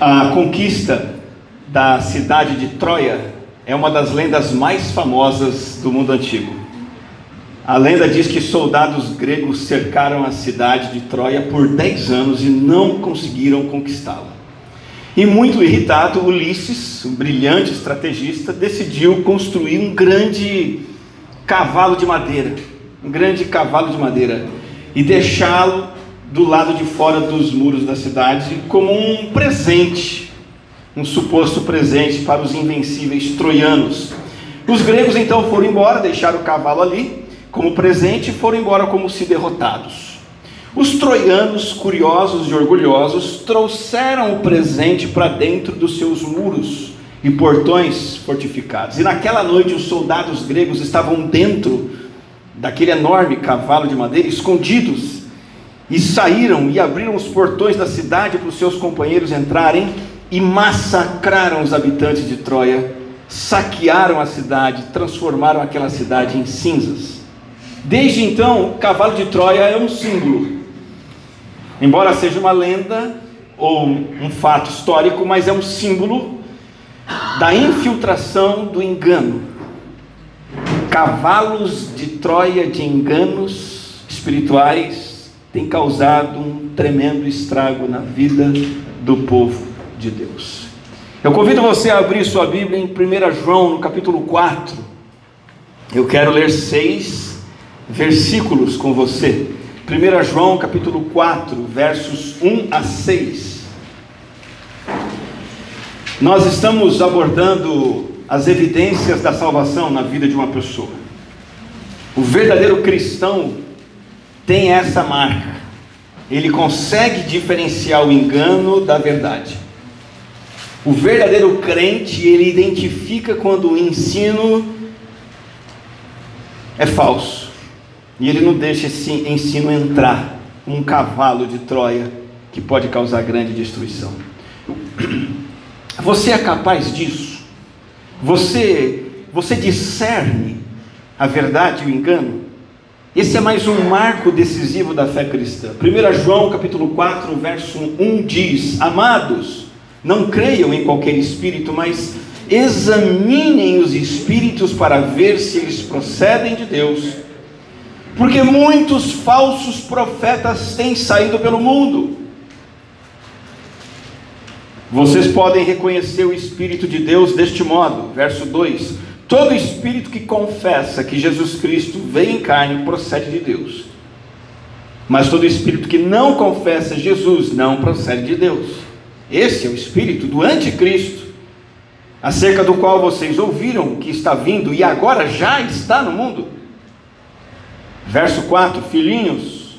A conquista da cidade de Troia é uma das lendas mais famosas do mundo antigo. A lenda diz que soldados gregos cercaram a cidade de Troia por 10 anos e não conseguiram conquistá-la. E muito irritado, Ulisses, um brilhante estrategista, decidiu construir um grande cavalo de madeira, um grande cavalo de madeira, e deixá-lo do lado de fora dos muros da cidade como um presente, um suposto presente para os invencíveis troianos. Os gregos então foram embora, deixaram o cavalo ali como presente e foram embora como se derrotados. Os troianos, curiosos e orgulhosos, trouxeram o presente para dentro dos seus muros e portões fortificados. E naquela noite os soldados gregos estavam dentro daquele enorme cavalo de madeira, escondidos, e saíram e abriram os portões da cidade para os seus companheiros entrarem e massacraram os habitantes de Troia, saquearam a cidade, transformaram aquela cidade em cinzas. Desde então, o cavalo de Troia é um símbolo. Embora seja uma lenda ou um fato histórico, mas é um símbolo da infiltração do engano. Cavalos de Troia de enganos espirituais têm causado um tremendo estrago na vida do povo de Deus. Eu convido você a abrir sua Bíblia em 1 João, no capítulo 4. Eu quero ler seis versículos com você. 1 João, capítulo 4, versos 1 a 6. Nós estamos abordando as evidências da salvação na vida de uma pessoa. O verdadeiro cristão tem essa marca. Ele consegue diferenciar o engano da verdade. O verdadeiro crente, ele identifica quando o ensino é falso. E ele não deixa esse ensino entrar um cavalo de Troia que pode causar grande destruição. Você é capaz disso? Você, você discerne a verdade e o engano? Esse é mais um marco decisivo da fé cristã. 1 João capítulo 4, verso 1 diz: Amados, não creiam em qualquer espírito, mas examinem os espíritos para ver se eles procedem de Deus. Porque muitos falsos profetas têm saído pelo mundo. Vocês podem reconhecer o Espírito de Deus deste modo, verso 2: Todo espírito que confessa que Jesus Cristo veio em carne procede de Deus, mas todo espírito que não confessa Jesus não procede de Deus. Esse é o espírito do anticristo, acerca do qual vocês ouviram que está vindo e agora já está no mundo. Verso 4: Filhinhos,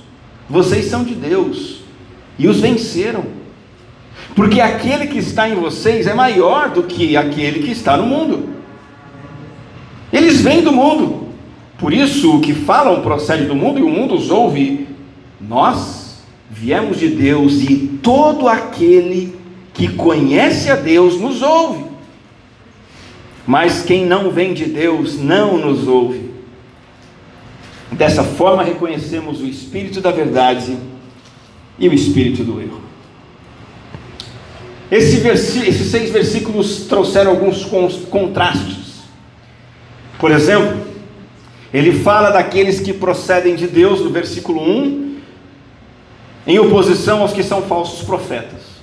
vocês são de Deus e os venceram porque aquele que está em vocês é maior do que aquele que está no mundo. Eles vêm do mundo, por isso o que falam procede do mundo e o mundo os ouve. Nós viemos de Deus e todo aquele que conhece a Deus nos ouve. Mas quem não vem de Deus não nos ouve. Dessa forma reconhecemos o espírito da verdade e o espírito do erro. Esse esses seis versículos trouxeram alguns contrastes. Por exemplo, ele fala daqueles que procedem de Deus, no versículo 1, em oposição aos que são falsos profetas.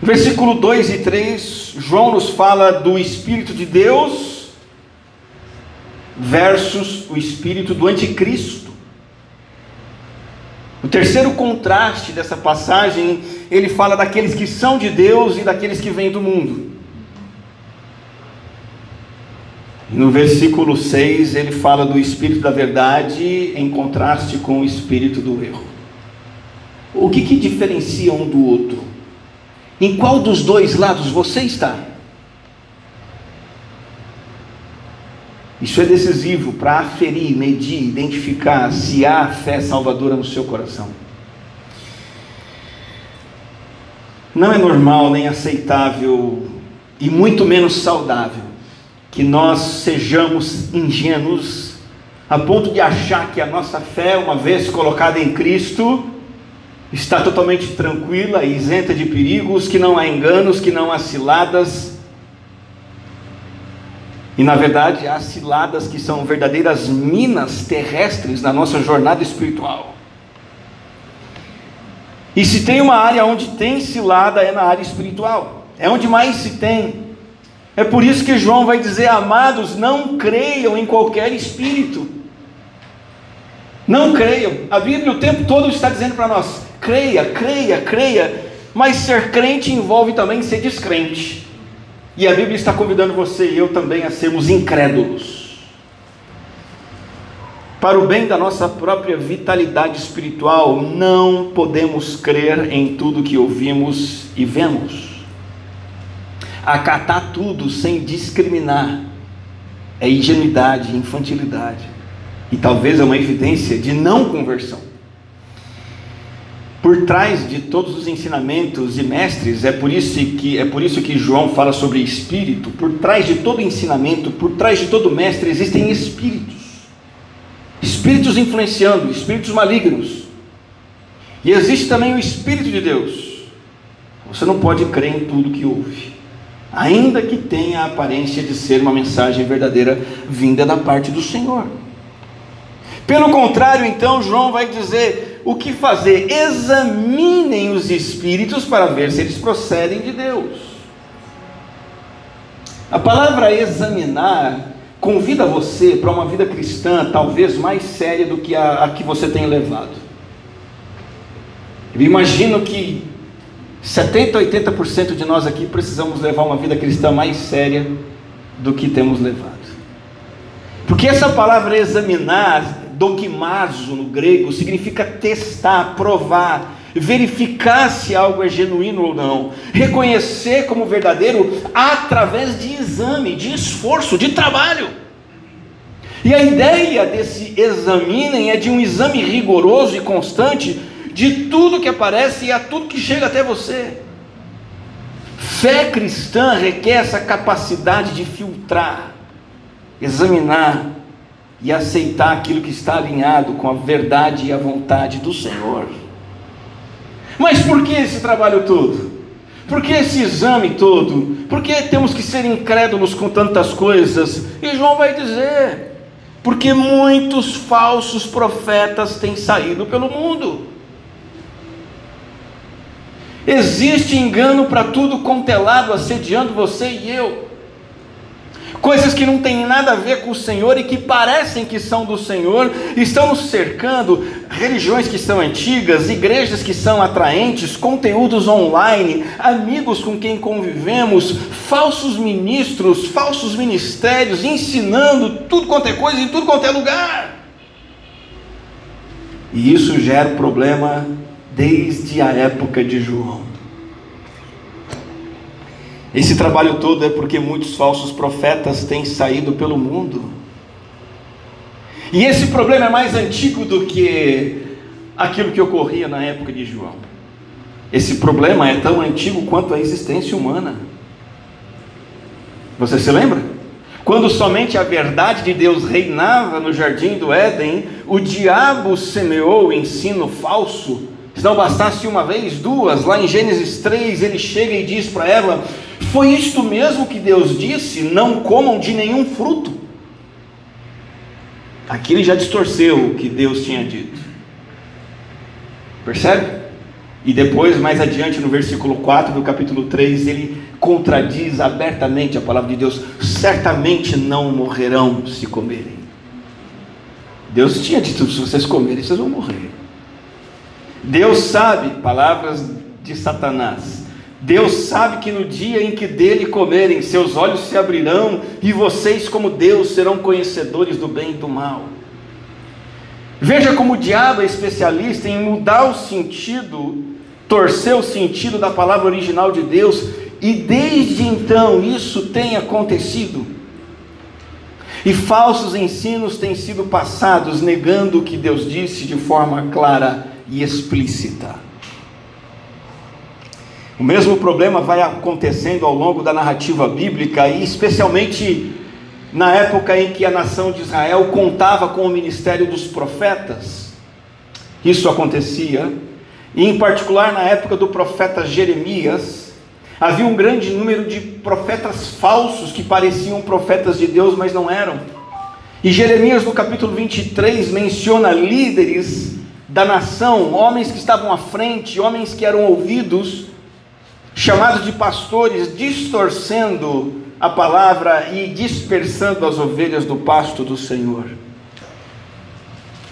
No versículo 2 e 3, João nos fala do Espírito de Deus versus o Espírito do Anticristo. O terceiro contraste dessa passagem, ele fala daqueles que são de Deus e daqueles que vêm do mundo. No versículo 6, ele fala do espírito da verdade em contraste com o espírito do erro. O que, que diferencia um do outro? Em qual dos dois lados você está? Isso é decisivo para aferir, medir, identificar se há fé salvadora no seu coração. Não é normal nem aceitável e muito menos saudável que nós sejamos ingênuos a ponto de achar que a nossa fé, uma vez colocada em Cristo, está totalmente tranquila, isenta de perigos, que não há enganos, que não há ciladas. E na verdade há ciladas que são verdadeiras minas terrestres na nossa jornada espiritual. E se tem uma área onde tem cilada é na área espiritual, é onde mais se tem. É por isso que João vai dizer: amados, não creiam em qualquer espírito. Não creiam. A Bíblia o tempo todo está dizendo para nós: creia, creia, creia. Mas ser crente envolve também ser descrente. E a Bíblia está convidando você e eu também a sermos incrédulos. Para o bem da nossa própria vitalidade espiritual, não podemos crer em tudo que ouvimos e vemos. Acatar tudo sem discriminar é ingenuidade, infantilidade e talvez é uma evidência de não conversão. Por trás de todos os ensinamentos e mestres, é por isso que é por isso que João fala sobre espírito, por trás de todo ensinamento, por trás de todo mestre existem espíritos. Espíritos influenciando, espíritos malignos. E existe também o espírito de Deus. Você não pode crer em tudo que ouve, ainda que tenha a aparência de ser uma mensagem verdadeira vinda da parte do Senhor. Pelo contrário, então, João vai dizer o que fazer: examinem os espíritos para ver se eles procedem de Deus. A palavra examinar convida você para uma vida cristã talvez mais séria do que a, a que você tem levado. Eu imagino que 70, 80% de nós aqui precisamos levar uma vida cristã mais séria do que temos levado. Porque essa palavra examinar Dokimazo no grego significa testar, provar, verificar se algo é genuíno ou não, reconhecer como verdadeiro através de exame, de esforço, de trabalho. E a ideia desse examinem é de um exame rigoroso e constante de tudo que aparece e a tudo que chega até você. Fé cristã requer essa capacidade de filtrar, examinar, e aceitar aquilo que está alinhado com a verdade e a vontade do Senhor. Mas por que esse trabalho todo? Por que esse exame todo? Por que temos que ser incrédulos com tantas coisas? E João vai dizer: porque muitos falsos profetas têm saído pelo mundo. Existe engano para tudo quanto é assediando você e eu coisas que não têm nada a ver com o Senhor e que parecem que são do Senhor, estão nos cercando, religiões que são antigas, igrejas que são atraentes, conteúdos online, amigos com quem convivemos, falsos ministros, falsos ministérios, ensinando tudo quanto é coisa em tudo quanto é lugar. E isso gera problema desde a época de João. Esse trabalho todo é porque muitos falsos profetas têm saído pelo mundo. E esse problema é mais antigo do que aquilo que ocorria na época de João. Esse problema é tão antigo quanto a existência humana. Você se lembra? Quando somente a verdade de Deus reinava no jardim do Éden, o diabo semeou o ensino falso. Se não bastasse uma vez, duas, lá em Gênesis 3, ele chega e diz para ela: foi isto mesmo que Deus disse: não comam de nenhum fruto. Aqui ele já distorceu o que Deus tinha dito. Percebe? E depois, mais adiante, no versículo 4 do capítulo 3, ele contradiz abertamente a palavra de Deus: certamente não morrerão se comerem. Deus tinha dito: se vocês comerem, vocês vão morrer. Deus sabe, palavras de Satanás, Deus sabe que no dia em que dele comerem, seus olhos se abrirão e vocês, como Deus, serão conhecedores do bem e do mal. Veja como o diabo é especialista em mudar o sentido, torcer o sentido da palavra original de Deus, e desde então isso tem acontecido. E falsos ensinos têm sido passados, negando o que Deus disse de forma clara e explícita. O mesmo problema vai acontecendo ao longo da narrativa bíblica e especialmente na época em que a nação de Israel contava com o ministério dos profetas. Isso acontecia e em particular na época do profeta Jeremias, havia um grande número de profetas falsos que pareciam profetas de Deus, mas não eram. E Jeremias, no capítulo 23, menciona líderes da nação, homens que estavam à frente, homens que eram ouvidos, chamados de pastores, distorcendo a palavra e dispersando as ovelhas do pasto do Senhor.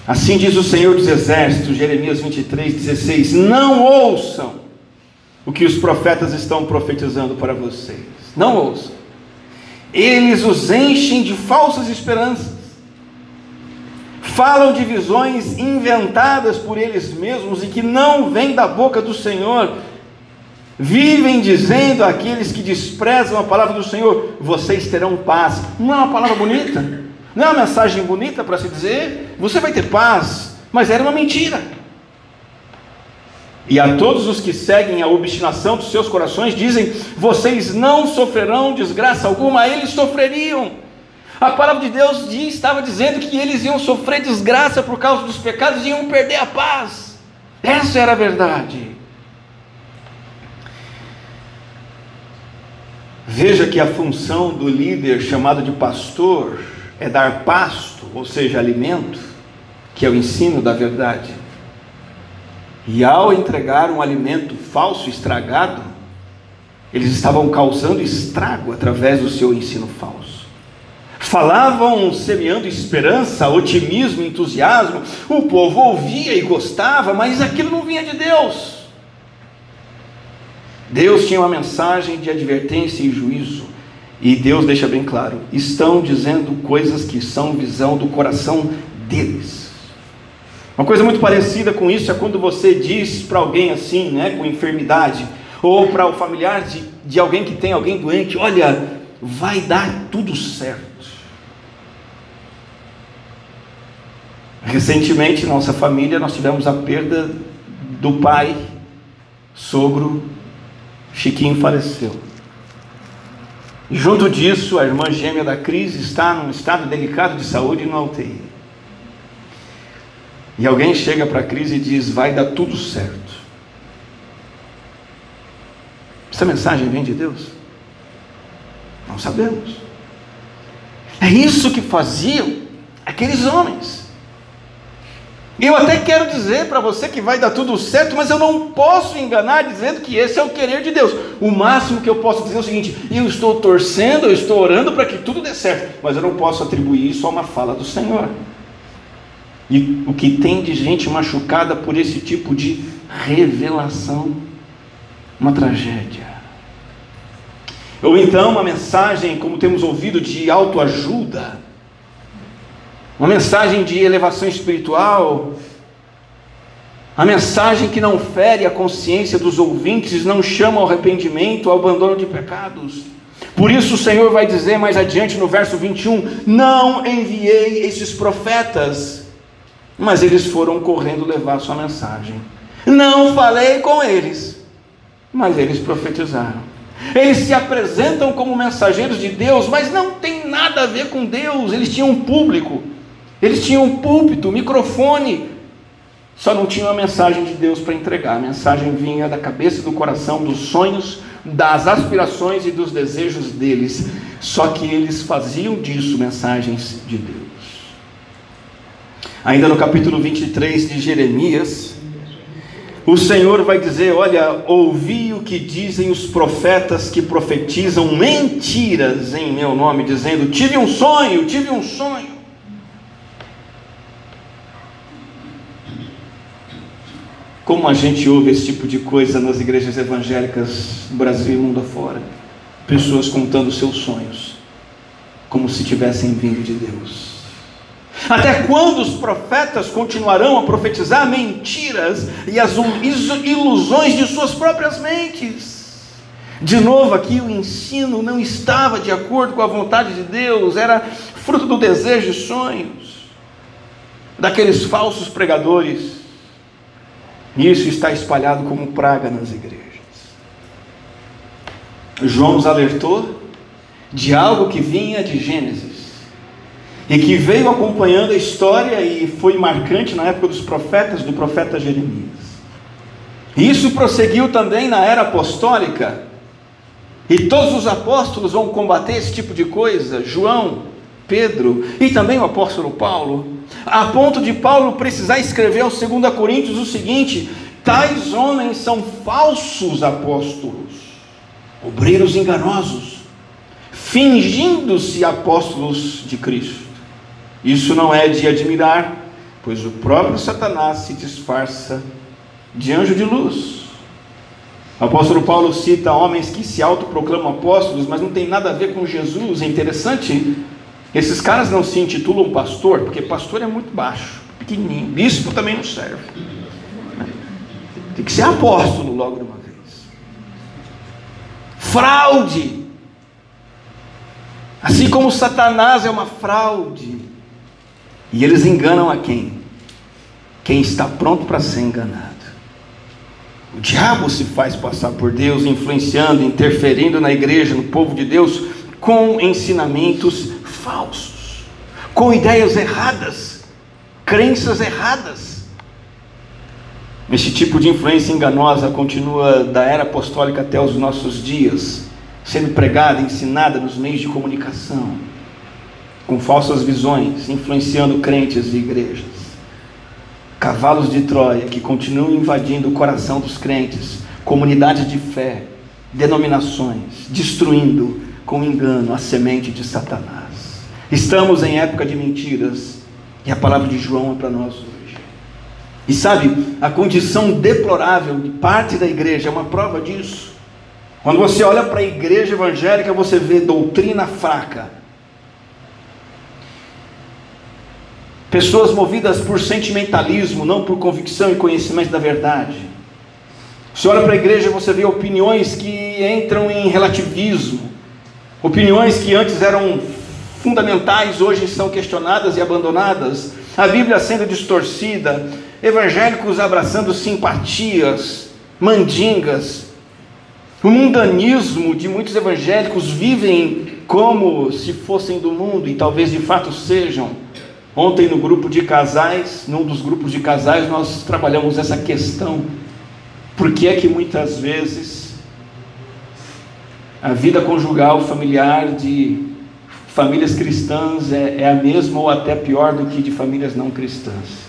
Assim diz o Senhor dos Exércitos, Jeremias 23, 16: Não ouçam o que os profetas estão profetizando para vocês. Não ouçam. Eles os enchem de falsas esperanças. Falam de visões inventadas por eles mesmos e que não vêm da boca do Senhor. Vivem dizendo àqueles que desprezam a palavra do Senhor: vocês terão paz. Não é uma palavra bonita? Não é uma mensagem bonita para se dizer? Você vai ter paz, mas era uma mentira. E a todos os que seguem a obstinação dos seus corações, dizem: vocês não sofrerão desgraça alguma, eles sofreriam. A palavra de Deus estava dizendo que eles iam sofrer desgraça por causa dos pecados e iam perder a paz. Essa era a verdade. Veja que a função do líder chamado de pastor é dar pasto, ou seja, alimento, que é o ensino da verdade. E ao entregar um alimento falso, estragado, eles estavam causando estrago através do seu ensino falso. Falavam semeando esperança, otimismo, entusiasmo. O povo ouvia e gostava, mas aquilo não vinha de Deus. Deus tinha uma mensagem de advertência e juízo. E Deus deixa bem claro: estão dizendo coisas que são visão do coração deles. Uma coisa muito parecida com isso é quando você diz para alguém assim, né, com enfermidade, ou para o familiar de, de alguém que tem alguém doente: olha, vai dar tudo certo. Recentemente, nossa família, nós tivemos a perda do pai, sogro, Chiquinho faleceu. E junto disso, a irmã gêmea da crise está num estado delicado de saúde no UTI. E alguém chega para a crise e diz: vai dar tudo certo. Essa mensagem vem de Deus? Não sabemos. É isso que faziam aqueles homens. Eu até quero dizer para você que vai dar tudo certo, mas eu não posso enganar dizendo que esse é o querer de Deus. O máximo que eu posso dizer é o seguinte: eu estou torcendo, eu estou orando para que tudo dê certo, mas eu não posso atribuir isso a uma fala do Senhor. E o que tem de gente machucada por esse tipo de revelação, uma tragédia. Ou então uma mensagem, como temos ouvido, de autoajuda uma mensagem de elevação espiritual, a mensagem que não fere a consciência dos ouvintes, não chama ao arrependimento, ao abandono de pecados. Por isso o Senhor vai dizer mais adiante no verso 21: Não enviei esses profetas, mas eles foram correndo levar sua mensagem. Não falei com eles, mas eles profetizaram. Eles se apresentam como mensageiros de Deus, mas não tem nada a ver com Deus, eles tinham um público. Eles tinham um púlpito, um microfone, só não tinham a mensagem de Deus para entregar. A mensagem vinha da cabeça, do coração, dos sonhos, das aspirações e dos desejos deles. Só que eles faziam disso mensagens de Deus. Ainda no capítulo 23 de Jeremias, o Senhor vai dizer: Olha, ouvi o que dizem os profetas que profetizam mentiras em meu nome, dizendo: Tive um sonho, tive um sonho. Como a gente ouve esse tipo de coisa nas igrejas evangélicas do Brasil e mundo afora? Pessoas contando seus sonhos, como se tivessem vindo de Deus. Até quando os profetas continuarão a profetizar mentiras e as ilusões de suas próprias mentes? De novo, aqui o ensino não estava de acordo com a vontade de Deus, era fruto do desejo e sonhos daqueles falsos pregadores isso está espalhado como praga nas igrejas. João nos alertou de algo que vinha de Gênesis e que veio acompanhando a história e foi marcante na época dos profetas, do profeta Jeremias. Isso prosseguiu também na era apostólica. E todos os apóstolos vão combater esse tipo de coisa. João, Pedro e também o apóstolo Paulo. A ponto de Paulo precisar escrever aos 2 Coríntios o seguinte: tais homens são falsos apóstolos, obreiros enganosos, fingindo-se apóstolos de Cristo. Isso não é de admirar, pois o próprio Satanás se disfarça de anjo de luz. O apóstolo Paulo cita homens que se autoproclamam apóstolos, mas não tem nada a ver com Jesus. É interessante, esses caras não se intitulam pastor, porque pastor é muito baixo, pequenininho. Bispo também não serve. Tem que ser apóstolo logo de uma vez. Fraude. Assim como Satanás é uma fraude. E eles enganam a quem? Quem está pronto para ser enganado. O diabo se faz passar por Deus, influenciando, interferindo na igreja, no povo de Deus, com ensinamentos falsos, com ideias erradas, crenças erradas. Esse tipo de influência enganosa continua da era apostólica até os nossos dias, sendo pregada, ensinada nos meios de comunicação, com falsas visões, influenciando crentes e igrejas cavalos de Troia que continuam invadindo o coração dos crentes, comunidades de fé, denominações, destruindo com engano a semente de Satanás. Estamos em época de mentiras e a palavra de João é para nós hoje. E sabe, a condição deplorável de parte da igreja é uma prova disso. Quando você olha para a igreja evangélica, você vê doutrina fraca, Pessoas movidas por sentimentalismo, não por convicção e conhecimento da verdade. Você olha para a igreja você vê opiniões que entram em relativismo, opiniões que antes eram fundamentais, hoje são questionadas e abandonadas, a Bíblia sendo distorcida, evangélicos abraçando simpatias, mandingas, o mundanismo de muitos evangélicos vivem como se fossem do mundo e talvez de fato sejam. Ontem no grupo de casais, num dos grupos de casais, nós trabalhamos essa questão. Por que é que muitas vezes a vida conjugal, familiar de famílias cristãs é, é a mesma ou até pior do que de famílias não cristãs?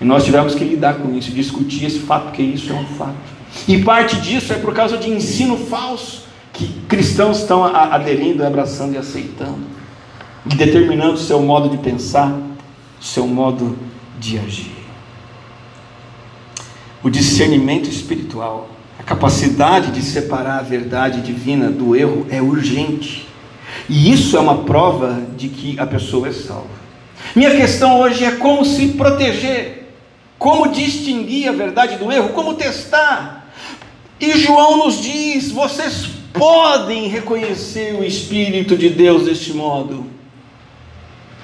E nós tivemos que lidar com isso, discutir esse fato, porque isso é um fato. E parte disso é por causa de ensino falso que cristãos estão aderindo, abraçando e aceitando e determinando o seu modo de pensar, o seu modo de agir. O discernimento espiritual, a capacidade de separar a verdade divina do erro é urgente. E isso é uma prova de que a pessoa é salva. Minha questão hoje é como se proteger, como distinguir a verdade do erro, como testar. E João nos diz: vocês podem reconhecer o Espírito de Deus deste modo.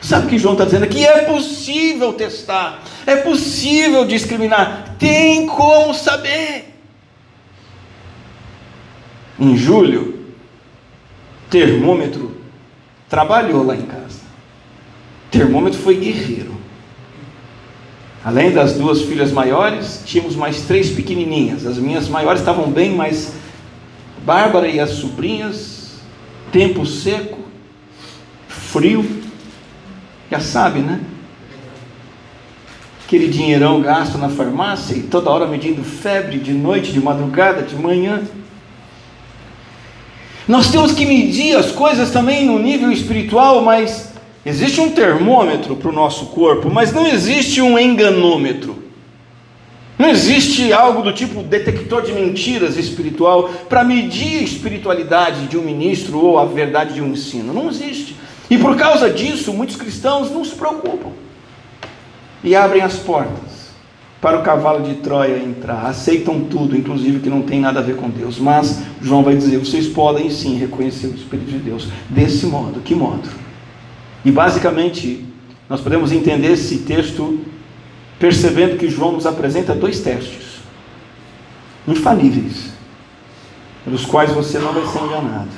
Sabe o que João está dizendo aqui? É possível testar, é possível discriminar, tem como saber. Em julho, termômetro trabalhou lá em casa. Termômetro foi guerreiro. Além das duas filhas maiores, tínhamos mais três pequenininhas. As minhas maiores estavam bem, mas Bárbara e as sobrinhas, tempo seco, frio, já sabe, né? Aquele dinheirão gasto na farmácia e toda hora medindo febre de noite, de madrugada, de manhã. Nós temos que medir as coisas também no nível espiritual, mas existe um termômetro para o nosso corpo, mas não existe um enganômetro. Não existe algo do tipo detector de mentiras espiritual para medir a espiritualidade de um ministro ou a verdade de um ensino. Não existe. E por causa disso, muitos cristãos não se preocupam e abrem as portas para o cavalo de Troia entrar, aceitam tudo, inclusive que não tem nada a ver com Deus. Mas João vai dizer: vocês podem sim reconhecer o Espírito de Deus desse modo. Que modo? E basicamente, nós podemos entender esse texto percebendo que João nos apresenta dois testes infalíveis, pelos quais você não vai ser enganado.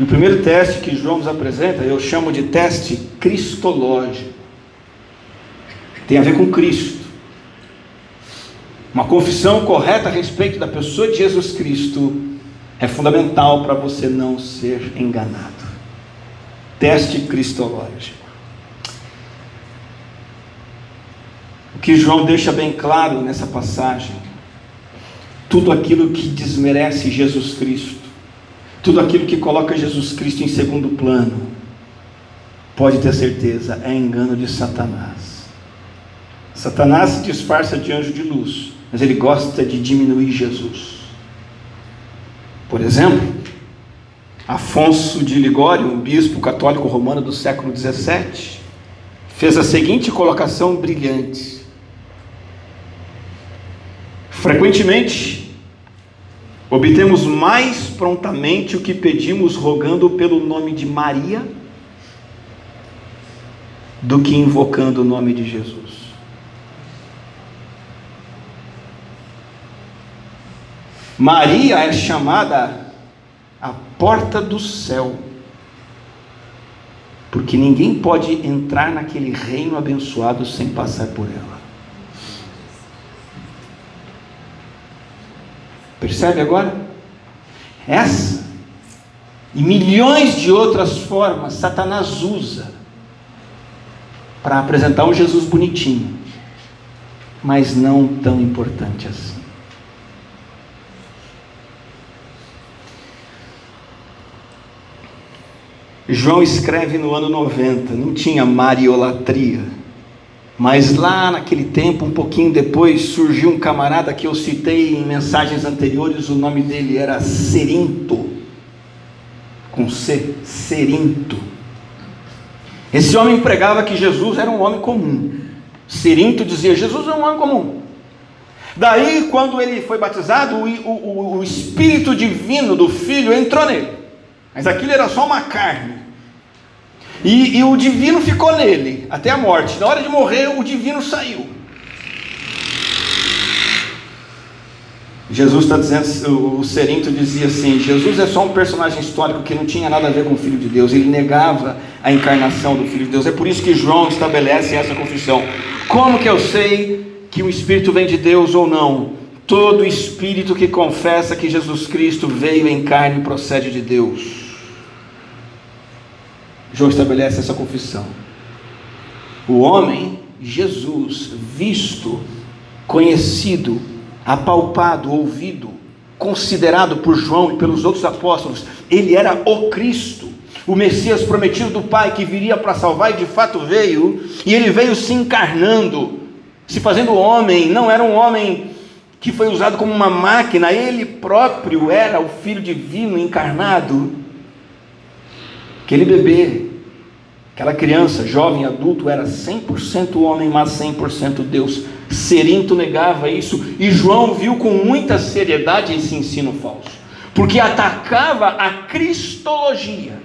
E o primeiro teste que João nos apresenta, eu chamo de teste cristológico. Tem a ver com Cristo. Uma confissão correta a respeito da pessoa de Jesus Cristo é fundamental para você não ser enganado. Teste cristológico. O que João deixa bem claro nessa passagem, tudo aquilo que desmerece Jesus Cristo, tudo aquilo que coloca Jesus Cristo em segundo plano, pode ter certeza, é engano de Satanás. Satanás se disfarça de anjo de luz, mas ele gosta de diminuir Jesus. Por exemplo, Afonso de Ligório, um bispo católico romano do século XVII, fez a seguinte colocação brilhante: Frequentemente, obtemos mais prontamente o que pedimos rogando pelo nome de Maria do que invocando o nome de Jesus. Maria é chamada a porta do céu, porque ninguém pode entrar naquele reino abençoado sem passar por ela. Percebe agora? Essa e milhões de outras formas Satanás usa para apresentar um Jesus bonitinho, mas não tão importante assim. João escreve no ano 90, não tinha mariolatria. Mas lá naquele tempo, um pouquinho depois, surgiu um camarada que eu citei em mensagens anteriores, o nome dele era Serinto, com C, Serinto. Esse homem pregava que Jesus era um homem comum. Serinto dizia: Jesus é um homem comum. Daí, quando ele foi batizado, o, o, o Espírito Divino do Filho entrou nele. Mas aquilo era só uma carne. E, e o divino ficou nele até a morte. Na hora de morrer, o divino saiu. Jesus está dizendo, o Serinto dizia assim: Jesus é só um personagem histórico que não tinha nada a ver com o Filho de Deus, ele negava a encarnação do Filho de Deus. É por isso que João estabelece essa confissão. Como que eu sei que o Espírito vem de Deus ou não? Todo espírito que confessa que Jesus Cristo veio em carne procede de Deus. João estabelece essa confissão. O homem, Jesus, visto, conhecido, apalpado, ouvido, considerado por João e pelos outros apóstolos, ele era o Cristo, o Messias prometido do Pai que viria para salvar e de fato veio, e ele veio se encarnando, se fazendo homem, não era um homem que foi usado como uma máquina, ele próprio era o Filho divino encarnado. Aquele bebê Aquela criança, jovem, adulto, era 100% homem, mas 100% Deus. Serinto negava isso e João viu com muita seriedade esse ensino falso, porque atacava a cristologia,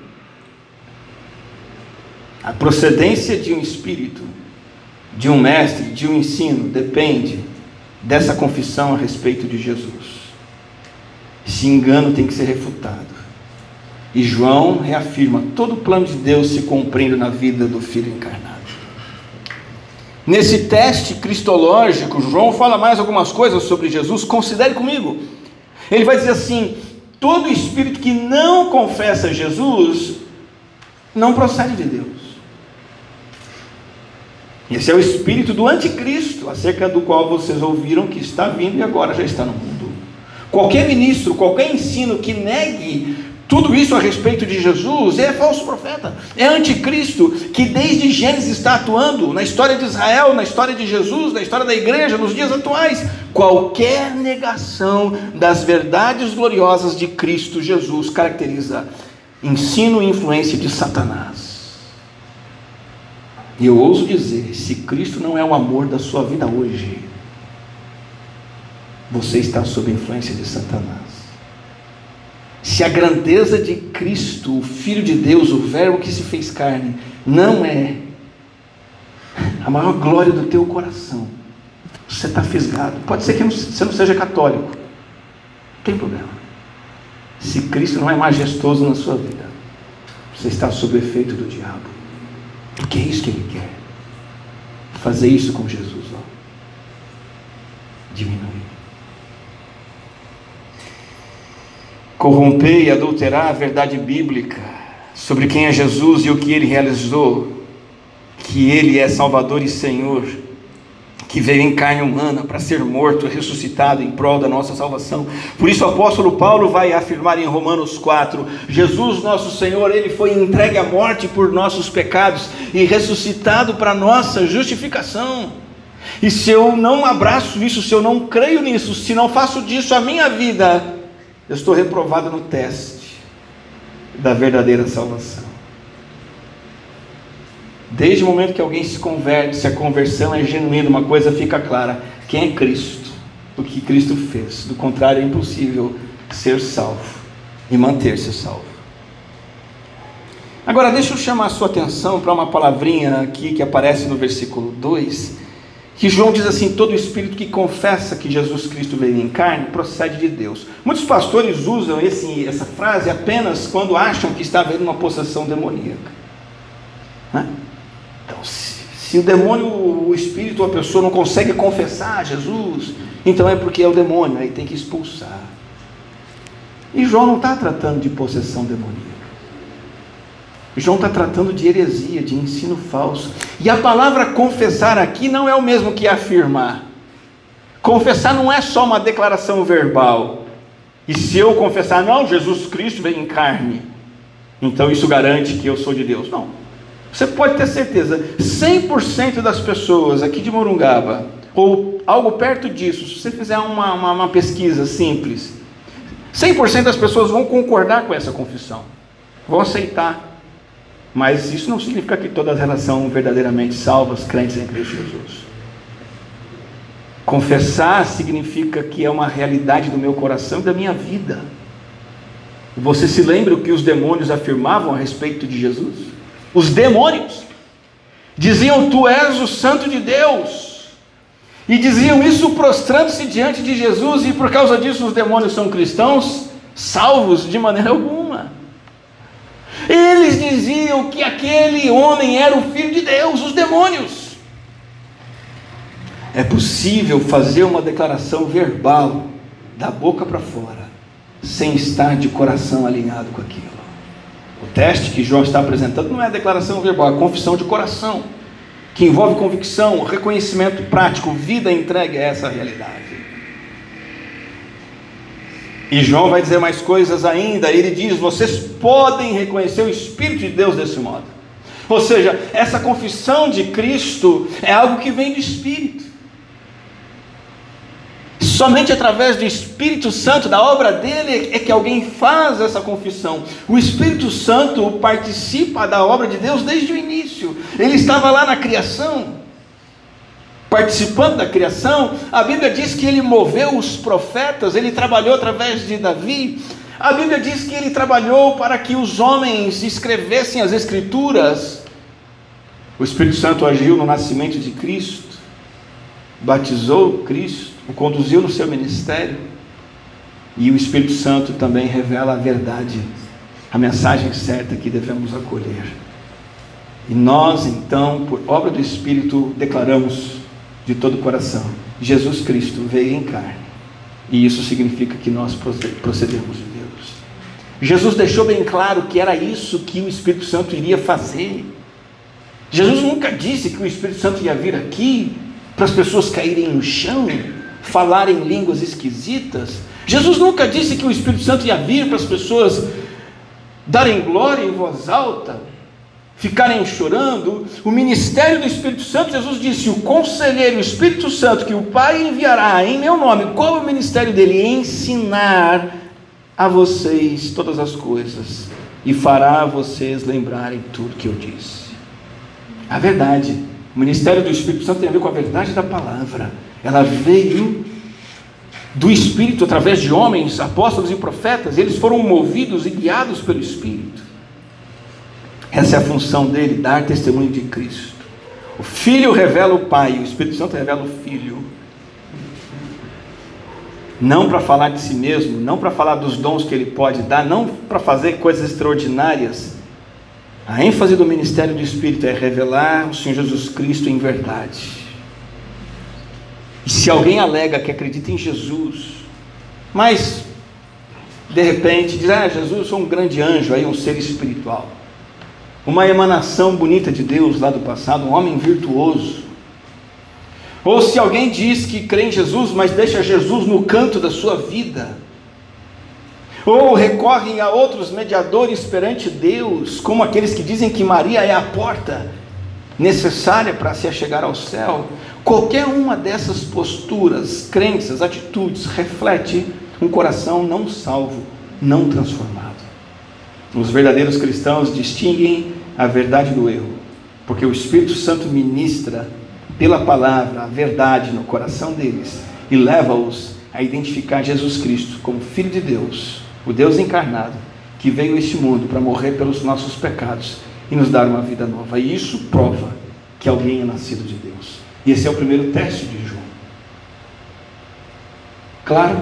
a procedência de um espírito, de um mestre, de um ensino, depende dessa confissão a respeito de Jesus. Esse engano tem que ser refutado. E João reafirma: todo o plano de Deus se cumprindo na vida do Filho encarnado. Nesse teste cristológico, João fala mais algumas coisas sobre Jesus, considere comigo. Ele vai dizer assim: todo espírito que não confessa Jesus não procede de Deus. Esse é o espírito do anticristo, acerca do qual vocês ouviram que está vindo e agora já está no mundo. Qualquer ministro, qualquer ensino que negue tudo isso a respeito de Jesus é falso profeta, é anticristo que desde Gênesis está atuando na história de Israel, na história de Jesus, na história da igreja, nos dias atuais. Qualquer negação das verdades gloriosas de Cristo Jesus caracteriza ensino e influência de Satanás. E eu ouso dizer: se Cristo não é o amor da sua vida hoje, você está sob influência de Satanás. Se a grandeza de Cristo, o Filho de Deus, o Verbo que se fez carne, não é a maior glória do teu coração, você está fisgado. Pode ser que você não seja católico, não tem problema. Se Cristo não é majestoso na sua vida, você está sob o efeito do diabo, porque é isso que ele quer. Fazer isso com Jesus, ó. diminuir. Corromper e adulterar a verdade bíblica sobre quem é Jesus e o que ele realizou, que ele é Salvador e Senhor, que veio em carne humana para ser morto, ressuscitado em prol da nossa salvação. Por isso o apóstolo Paulo vai afirmar em Romanos 4: Jesus, nosso Senhor, ele foi entregue à morte por nossos pecados e ressuscitado para nossa justificação. E se eu não abraço isso, se eu não creio nisso, se não faço disso a minha vida, eu estou reprovado no teste da verdadeira salvação. Desde o momento que alguém se converte, se a conversão é genuína, uma coisa fica clara: quem é Cristo, o que Cristo fez. Do contrário, é impossível ser salvo e manter-se salvo. Agora, deixa eu chamar a sua atenção para uma palavrinha aqui que aparece no versículo 2, que João diz assim: todo espírito que confessa que Jesus Cristo veio em carne procede de Deus. Muitos pastores usam esse, essa frase apenas quando acham que está havendo uma possessão demoníaca. Né? Então, se, se o demônio, o espírito, a pessoa não consegue confessar Jesus, então é porque é o demônio, aí tem que expulsar. E João não está tratando de possessão demoníaca. João está tratando de heresia, de ensino falso. E a palavra confessar aqui não é o mesmo que afirmar. Confessar não é só uma declaração verbal. E se eu confessar, não, Jesus Cristo veio em carne, então isso garante que eu sou de Deus. Não. Você pode ter certeza, 100% das pessoas aqui de Morungaba, ou algo perto disso, se você fizer uma, uma, uma pesquisa simples, 100% das pessoas vão concordar com essa confissão, vão aceitar. Mas isso não significa que todas elas são verdadeiramente salvas, crentes em Cristo Jesus. Confessar significa que é uma realidade do meu coração e da minha vida. Você se lembra o que os demônios afirmavam a respeito de Jesus? Os demônios diziam: Tu és o Santo de Deus. E diziam isso prostrando-se diante de Jesus, e por causa disso os demônios são cristãos, salvos de maneira alguma. Eles diziam que aquele homem era o filho de Deus, os demônios. É possível fazer uma declaração verbal, da boca para fora, sem estar de coração alinhado com aquilo. O teste que João está apresentando não é a declaração verbal, é a confissão de coração, que envolve convicção, reconhecimento prático, vida entregue a essa realidade. E João vai dizer mais coisas ainda. Ele diz: vocês podem reconhecer o Espírito de Deus desse modo. Ou seja, essa confissão de Cristo é algo que vem do Espírito. Somente através do Espírito Santo, da obra dele, é que alguém faz essa confissão. O Espírito Santo participa da obra de Deus desde o início. Ele estava lá na criação, participando da criação. A Bíblia diz que ele moveu os profetas, ele trabalhou através de Davi. A Bíblia diz que ele trabalhou para que os homens escrevessem as Escrituras. O Espírito Santo agiu no nascimento de Cristo, batizou Cristo o conduziu no seu ministério. E o Espírito Santo também revela a verdade, a mensagem certa que devemos acolher. E nós, então, por obra do Espírito, declaramos de todo o coração: Jesus Cristo veio em carne. E isso significa que nós procedemos de Deus. Jesus deixou bem claro que era isso que o Espírito Santo iria fazer. Jesus nunca disse que o Espírito Santo ia vir aqui para as pessoas caírem no chão falar em línguas esquisitas. Jesus nunca disse que o Espírito Santo ia vir para as pessoas darem glória em voz alta, ficarem chorando. O ministério do Espírito Santo, Jesus disse: o conselheiro, o Espírito Santo, que o Pai enviará em meu nome. Qual é o ministério dele? Ensinar a vocês todas as coisas e fará vocês lembrarem tudo que eu disse. A verdade, o ministério do Espírito Santo tem a ver com a verdade da palavra. Ela veio do Espírito através de homens, apóstolos e profetas, eles foram movidos e guiados pelo Espírito. Essa é a função dele, dar testemunho de Cristo. O Filho revela o Pai, o Espírito Santo revela o Filho. Não para falar de si mesmo, não para falar dos dons que ele pode dar, não para fazer coisas extraordinárias. A ênfase do ministério do Espírito é revelar o Senhor Jesus Cristo em verdade. E se alguém alega que acredita em Jesus, mas de repente diz: Ah, Jesus, eu sou um grande anjo, aí um ser espiritual. Uma emanação bonita de Deus lá do passado, um homem virtuoso. Ou se alguém diz que crê em Jesus, mas deixa Jesus no canto da sua vida. Ou recorrem a outros mediadores perante Deus, como aqueles que dizem que Maria é a porta necessária para se achegar ao céu. Qualquer uma dessas posturas, crenças, atitudes reflete um coração não salvo, não transformado. Os verdadeiros cristãos distinguem a verdade do erro, porque o Espírito Santo ministra pela palavra a verdade no coração deles e leva-os a identificar Jesus Cristo como Filho de Deus, o Deus encarnado, que veio a este mundo para morrer pelos nossos pecados e nos dar uma vida nova. E isso prova que alguém é nascido de Deus. E esse é o primeiro teste de João. Claro?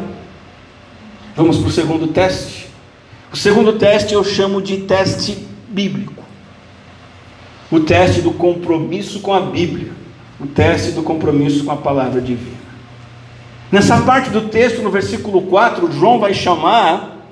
Vamos para o segundo teste. O segundo teste eu chamo de teste bíblico. O teste do compromisso com a Bíblia. O teste do compromisso com a palavra divina. Nessa parte do texto, no versículo 4, João vai chamar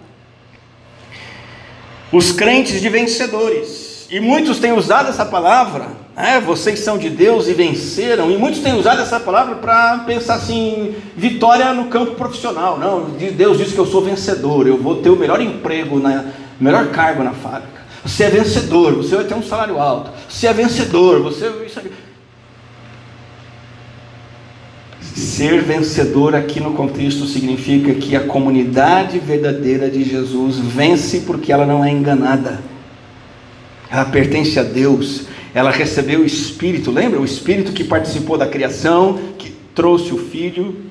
os crentes de vencedores. E muitos têm usado essa palavra, né? vocês são de Deus e venceram. E muitos têm usado essa palavra para pensar assim: vitória no campo profissional. Não, Deus diz que eu sou vencedor, eu vou ter o melhor emprego, na, melhor cargo na fábrica. Você é vencedor, você vai ter um salário alto. Você é vencedor, você. Ser vencedor aqui no contexto significa que a comunidade verdadeira de Jesus vence porque ela não é enganada. Ela pertence a Deus. Ela recebeu o Espírito, lembra? O Espírito que participou da criação, que trouxe o Filho,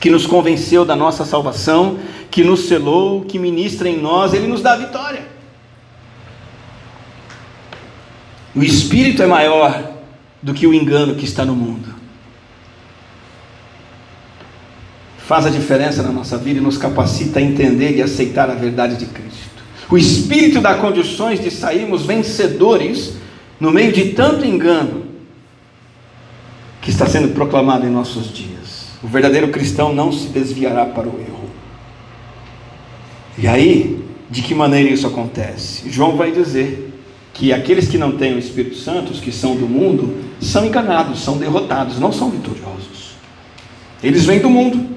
que nos convenceu da nossa salvação, que nos selou, que ministra em nós, ele nos dá a vitória. O Espírito é maior do que o engano que está no mundo. faz a diferença na nossa vida e nos capacita a entender e aceitar a verdade de Cristo. O Espírito dá condições de sairmos vencedores no meio de tanto engano que está sendo proclamado em nossos dias. O verdadeiro cristão não se desviará para o erro. E aí, de que maneira isso acontece? João vai dizer que aqueles que não têm o Espírito Santo, os que são do mundo, são enganados, são derrotados, não são vitoriosos. Eles vêm do mundo,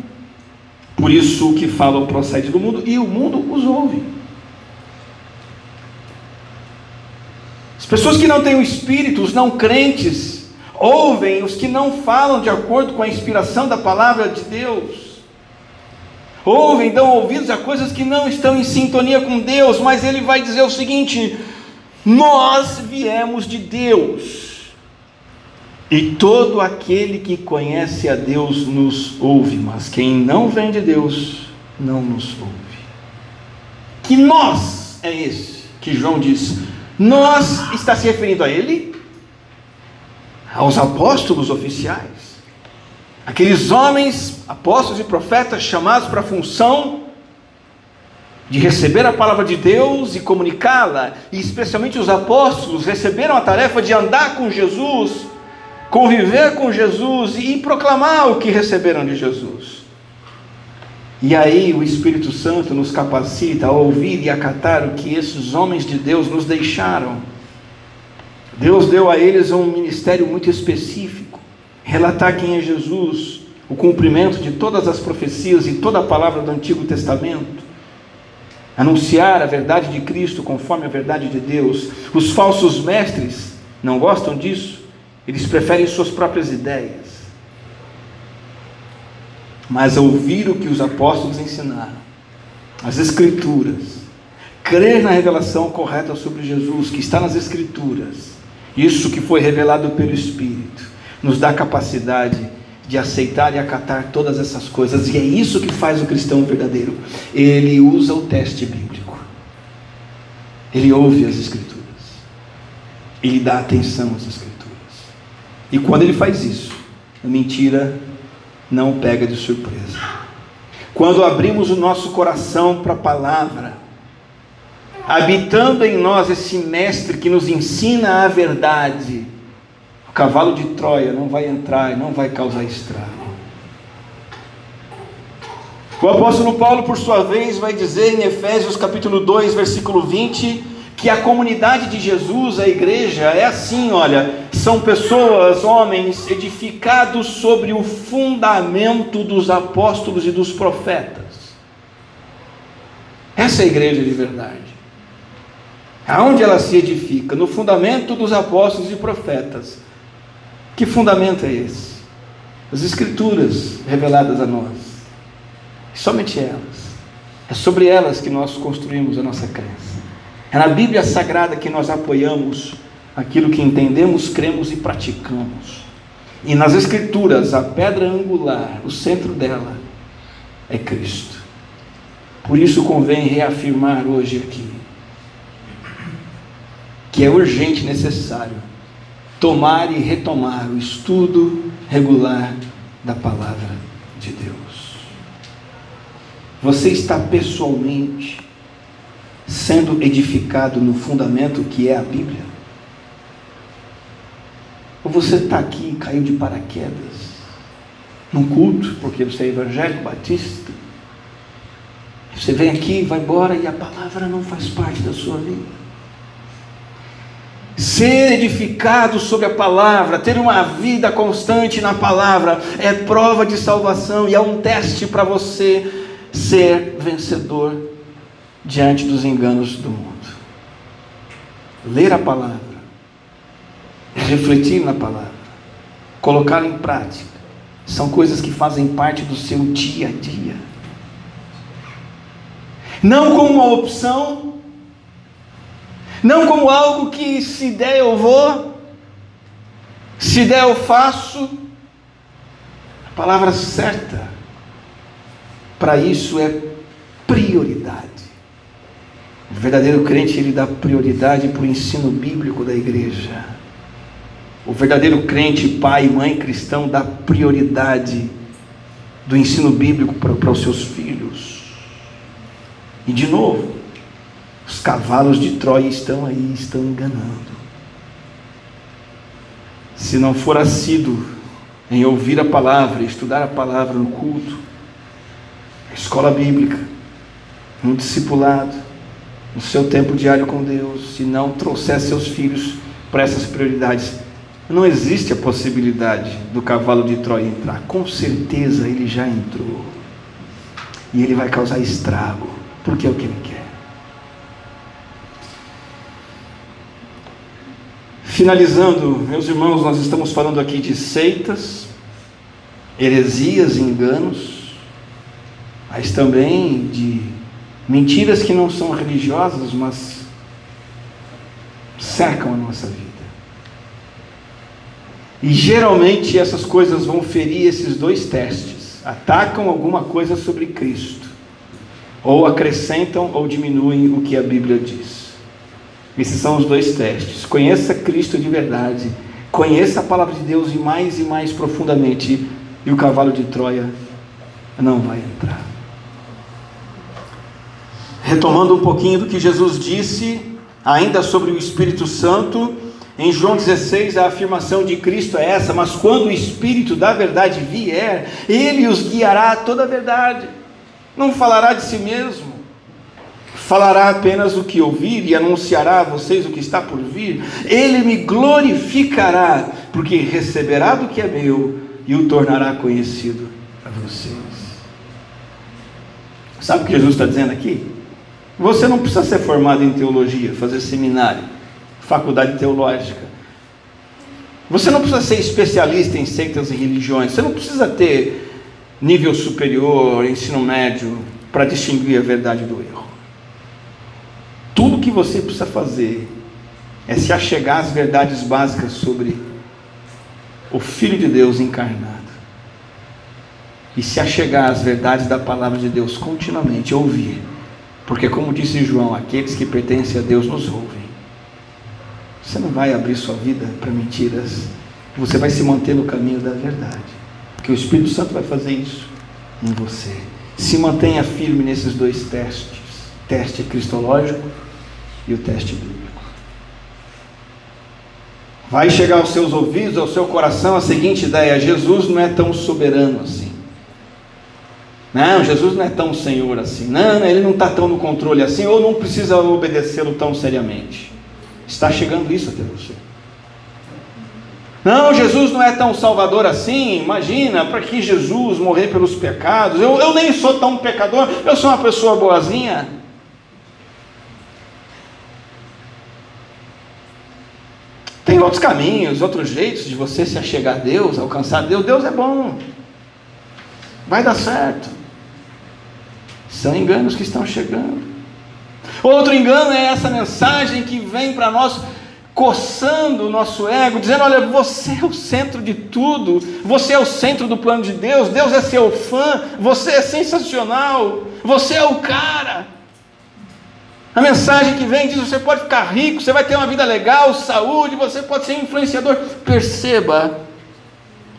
por isso o que falam procede do mundo e o mundo os ouve. As pessoas que não têm o Espírito, os não crentes, ouvem os que não falam de acordo com a inspiração da palavra de Deus. Ouvem, dão ouvidos a coisas que não estão em sintonia com Deus, mas ele vai dizer o seguinte: nós viemos de Deus e todo aquele que conhece a Deus nos ouve, mas quem não vem de Deus não nos ouve. Que nós é esse que João diz? Nós está se referindo a ele, aos apóstolos oficiais, aqueles homens, apóstolos e profetas chamados para a função de receber a palavra de Deus e comunicá-la, e especialmente os apóstolos receberam a tarefa de andar com Jesus conviver com Jesus e proclamar o que receberam de Jesus. E aí o Espírito Santo nos capacita a ouvir e acatar o que esses homens de Deus nos deixaram. Deus deu a eles um ministério muito específico: relatar quem é Jesus, o cumprimento de todas as profecias e toda a palavra do Antigo Testamento, anunciar a verdade de Cristo conforme a verdade de Deus. Os falsos mestres não gostam disso. Eles preferem suas próprias ideias. Mas ouvir o que os apóstolos ensinaram, as Escrituras, crer na revelação correta sobre Jesus, que está nas Escrituras, isso que foi revelado pelo Espírito, nos dá capacidade de aceitar e acatar todas essas coisas, e é isso que faz o cristão verdadeiro. Ele usa o teste bíblico, ele ouve as Escrituras, ele dá atenção às Escrituras. E quando ele faz isso, a mentira não pega de surpresa. Quando abrimos o nosso coração para a palavra, habitando em nós esse mestre que nos ensina a verdade, o cavalo de Troia não vai entrar e não vai causar estrago. O apóstolo Paulo, por sua vez, vai dizer em Efésios capítulo 2, versículo 20, que a comunidade de Jesus, a igreja, é assim, olha, são pessoas, homens, edificados sobre o fundamento dos apóstolos e dos profetas. Essa é a igreja de verdade. Aonde ela se edifica? No fundamento dos apóstolos e profetas. Que fundamento é esse? As Escrituras reveladas a nós. Somente elas. É sobre elas que nós construímos a nossa crença. É na Bíblia Sagrada que nós apoiamos aquilo que entendemos, cremos e praticamos. E nas Escrituras, a pedra angular, o centro dela, é Cristo. Por isso convém reafirmar hoje aqui que é urgente necessário tomar e retomar o estudo regular da palavra de Deus. Você está pessoalmente sendo edificado no fundamento que é a Bíblia? Ou você está aqui e caiu de paraquedas num culto, porque você é evangélico batista? Você vem aqui, vai embora e a palavra não faz parte da sua vida. Ser edificado sobre a palavra, ter uma vida constante na palavra, é prova de salvação e é um teste para você ser vencedor diante dos enganos do mundo. Ler a palavra, refletir na palavra, colocar em prática, são coisas que fazem parte do seu dia a dia. Não como uma opção, não como algo que se der eu vou, se der eu faço. A palavra certa para isso é prioridade. O verdadeiro crente ele dá prioridade para o ensino bíblico da igreja. O verdadeiro crente, pai e mãe cristão, dá prioridade do ensino bíblico para, para os seus filhos. E de novo, os cavalos de Troia estão aí, estão enganando. Se não for assíduo em ouvir a palavra, estudar a palavra no culto, escola bíblica, no discipulado, no seu tempo diário com Deus, se não trouxer seus filhos para essas prioridades, não existe a possibilidade do cavalo de Troia entrar. Com certeza ele já entrou. E ele vai causar estrago, porque é o que ele quer. Finalizando, meus irmãos, nós estamos falando aqui de seitas, heresias enganos mas também de mentiras que não são religiosas, mas cercam a nossa vida. E geralmente essas coisas vão ferir esses dois testes: atacam alguma coisa sobre Cristo, ou acrescentam ou diminuem o que a Bíblia diz. Esses são os dois testes. Conheça Cristo de verdade, conheça a palavra de Deus mais e mais profundamente, e o cavalo de Troia não vai entrar retomando um pouquinho do que Jesus disse, ainda sobre o Espírito Santo, em João 16 a afirmação de Cristo é essa: Mas quando o Espírito da verdade vier, ele os guiará a toda a verdade, não falará de si mesmo, falará apenas o que ouvir e anunciará a vocês o que está por vir. Ele me glorificará, porque receberá do que é meu e o tornará conhecido a vocês. Sabe o que Jesus está dizendo aqui? Você não precisa ser formado em teologia, fazer seminário, faculdade teológica. Você não precisa ser especialista em seitas e religiões. Você não precisa ter nível superior, ensino médio, para distinguir a verdade do erro. Tudo que você precisa fazer é se achegar às verdades básicas sobre o Filho de Deus encarnado. E se achegar às verdades da palavra de Deus continuamente, ouvir porque, como disse João, aqueles que pertencem a Deus nos ouvem. Você não vai abrir sua vida para mentiras. Você vai se manter no caminho da verdade. Porque o Espírito Santo vai fazer isso em você. Se mantenha firme nesses dois testes: teste cristológico e o teste bíblico. Vai chegar aos seus ouvidos, ao seu coração, a seguinte ideia: Jesus não é tão soberano assim. Não, Jesus não é tão Senhor assim. Não, ele não está tão no controle assim, ou não precisa obedecê-lo tão seriamente. Está chegando isso até você. Não, Jesus não é tão salvador assim. Imagina, para que Jesus morrer pelos pecados? Eu, eu nem sou tão pecador, eu sou uma pessoa boazinha. Tem outros caminhos, outros jeitos de você se achegar a Deus, alcançar Deus. Deus é bom. Vai dar certo. São enganos que estão chegando. Outro engano é essa mensagem que vem para nós coçando o nosso ego, dizendo: olha, você é o centro de tudo, você é o centro do plano de Deus, Deus é seu fã, você é sensacional, você é o cara. A mensagem que vem diz: você pode ficar rico, você vai ter uma vida legal, saúde, você pode ser influenciador. Perceba,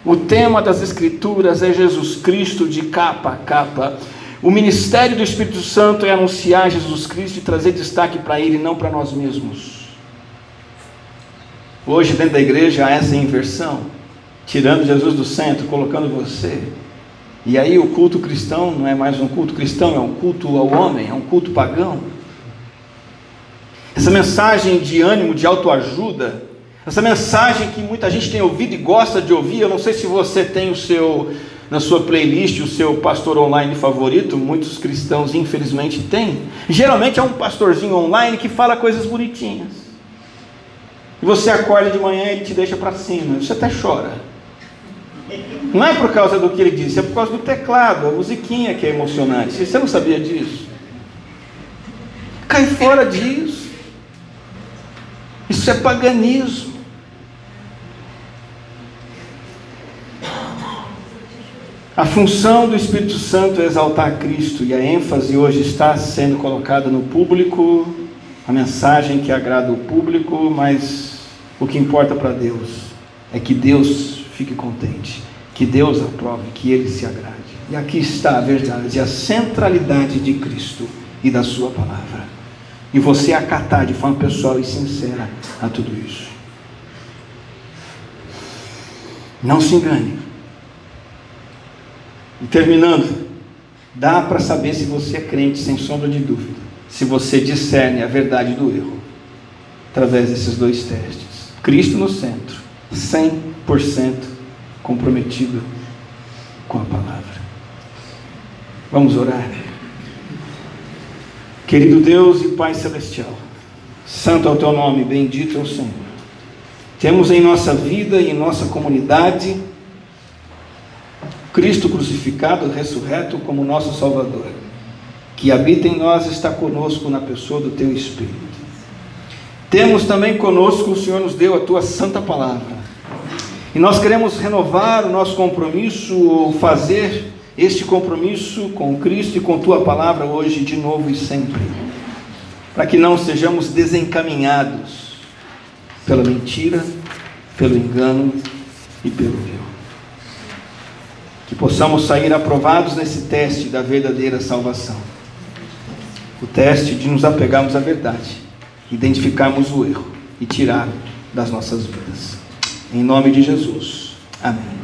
o tema das Escrituras é Jesus Cristo de capa a capa. O ministério do Espírito Santo é anunciar Jesus Cristo e trazer destaque para Ele, não para nós mesmos. Hoje, dentro da igreja, há essa inversão, tirando Jesus do centro, colocando você. E aí, o culto cristão não é mais um culto cristão, é um culto ao homem, é um culto pagão. Essa mensagem de ânimo, de autoajuda, essa mensagem que muita gente tem ouvido e gosta de ouvir, eu não sei se você tem o seu na sua playlist o seu pastor online favorito, muitos cristãos infelizmente têm. Geralmente é um pastorzinho online que fala coisas bonitinhas. E você acorda de manhã e ele te deixa para cima, você até chora. Não é por causa do que ele disse, é por causa do teclado, a musiquinha que é emocionante. Você não sabia disso? Cai fora disso. Isso é paganismo. A função do Espírito Santo é exaltar Cristo e a ênfase hoje está sendo colocada no público, a mensagem que agrada o público, mas o que importa para Deus é que Deus fique contente, que Deus aprove, que Ele se agrade. E aqui está a verdade, a centralidade de Cristo e da Sua palavra e você acatar de forma pessoal e sincera a tudo isso. Não se engane. E terminando, dá para saber se você é crente sem sombra de dúvida, se você discerne a verdade do erro, através desses dois testes. Cristo no centro, 100% comprometido com a palavra. Vamos orar. Querido Deus e Pai Celestial, santo é o teu nome, bendito é o Senhor. Temos em nossa vida e em nossa comunidade Cristo crucificado, ressurreto como nosso Salvador, que habita em nós, está conosco na pessoa do teu Espírito. Temos também conosco, o Senhor nos deu a tua santa palavra. E nós queremos renovar o nosso compromisso, fazer este compromisso com Cristo e com tua palavra hoje, de novo e sempre, para que não sejamos desencaminhados pela mentira, pelo engano e pelo erro. Que possamos sair aprovados nesse teste da verdadeira salvação. O teste de nos apegarmos à verdade, identificarmos o erro e tirar das nossas vidas. Em nome de Jesus. Amém.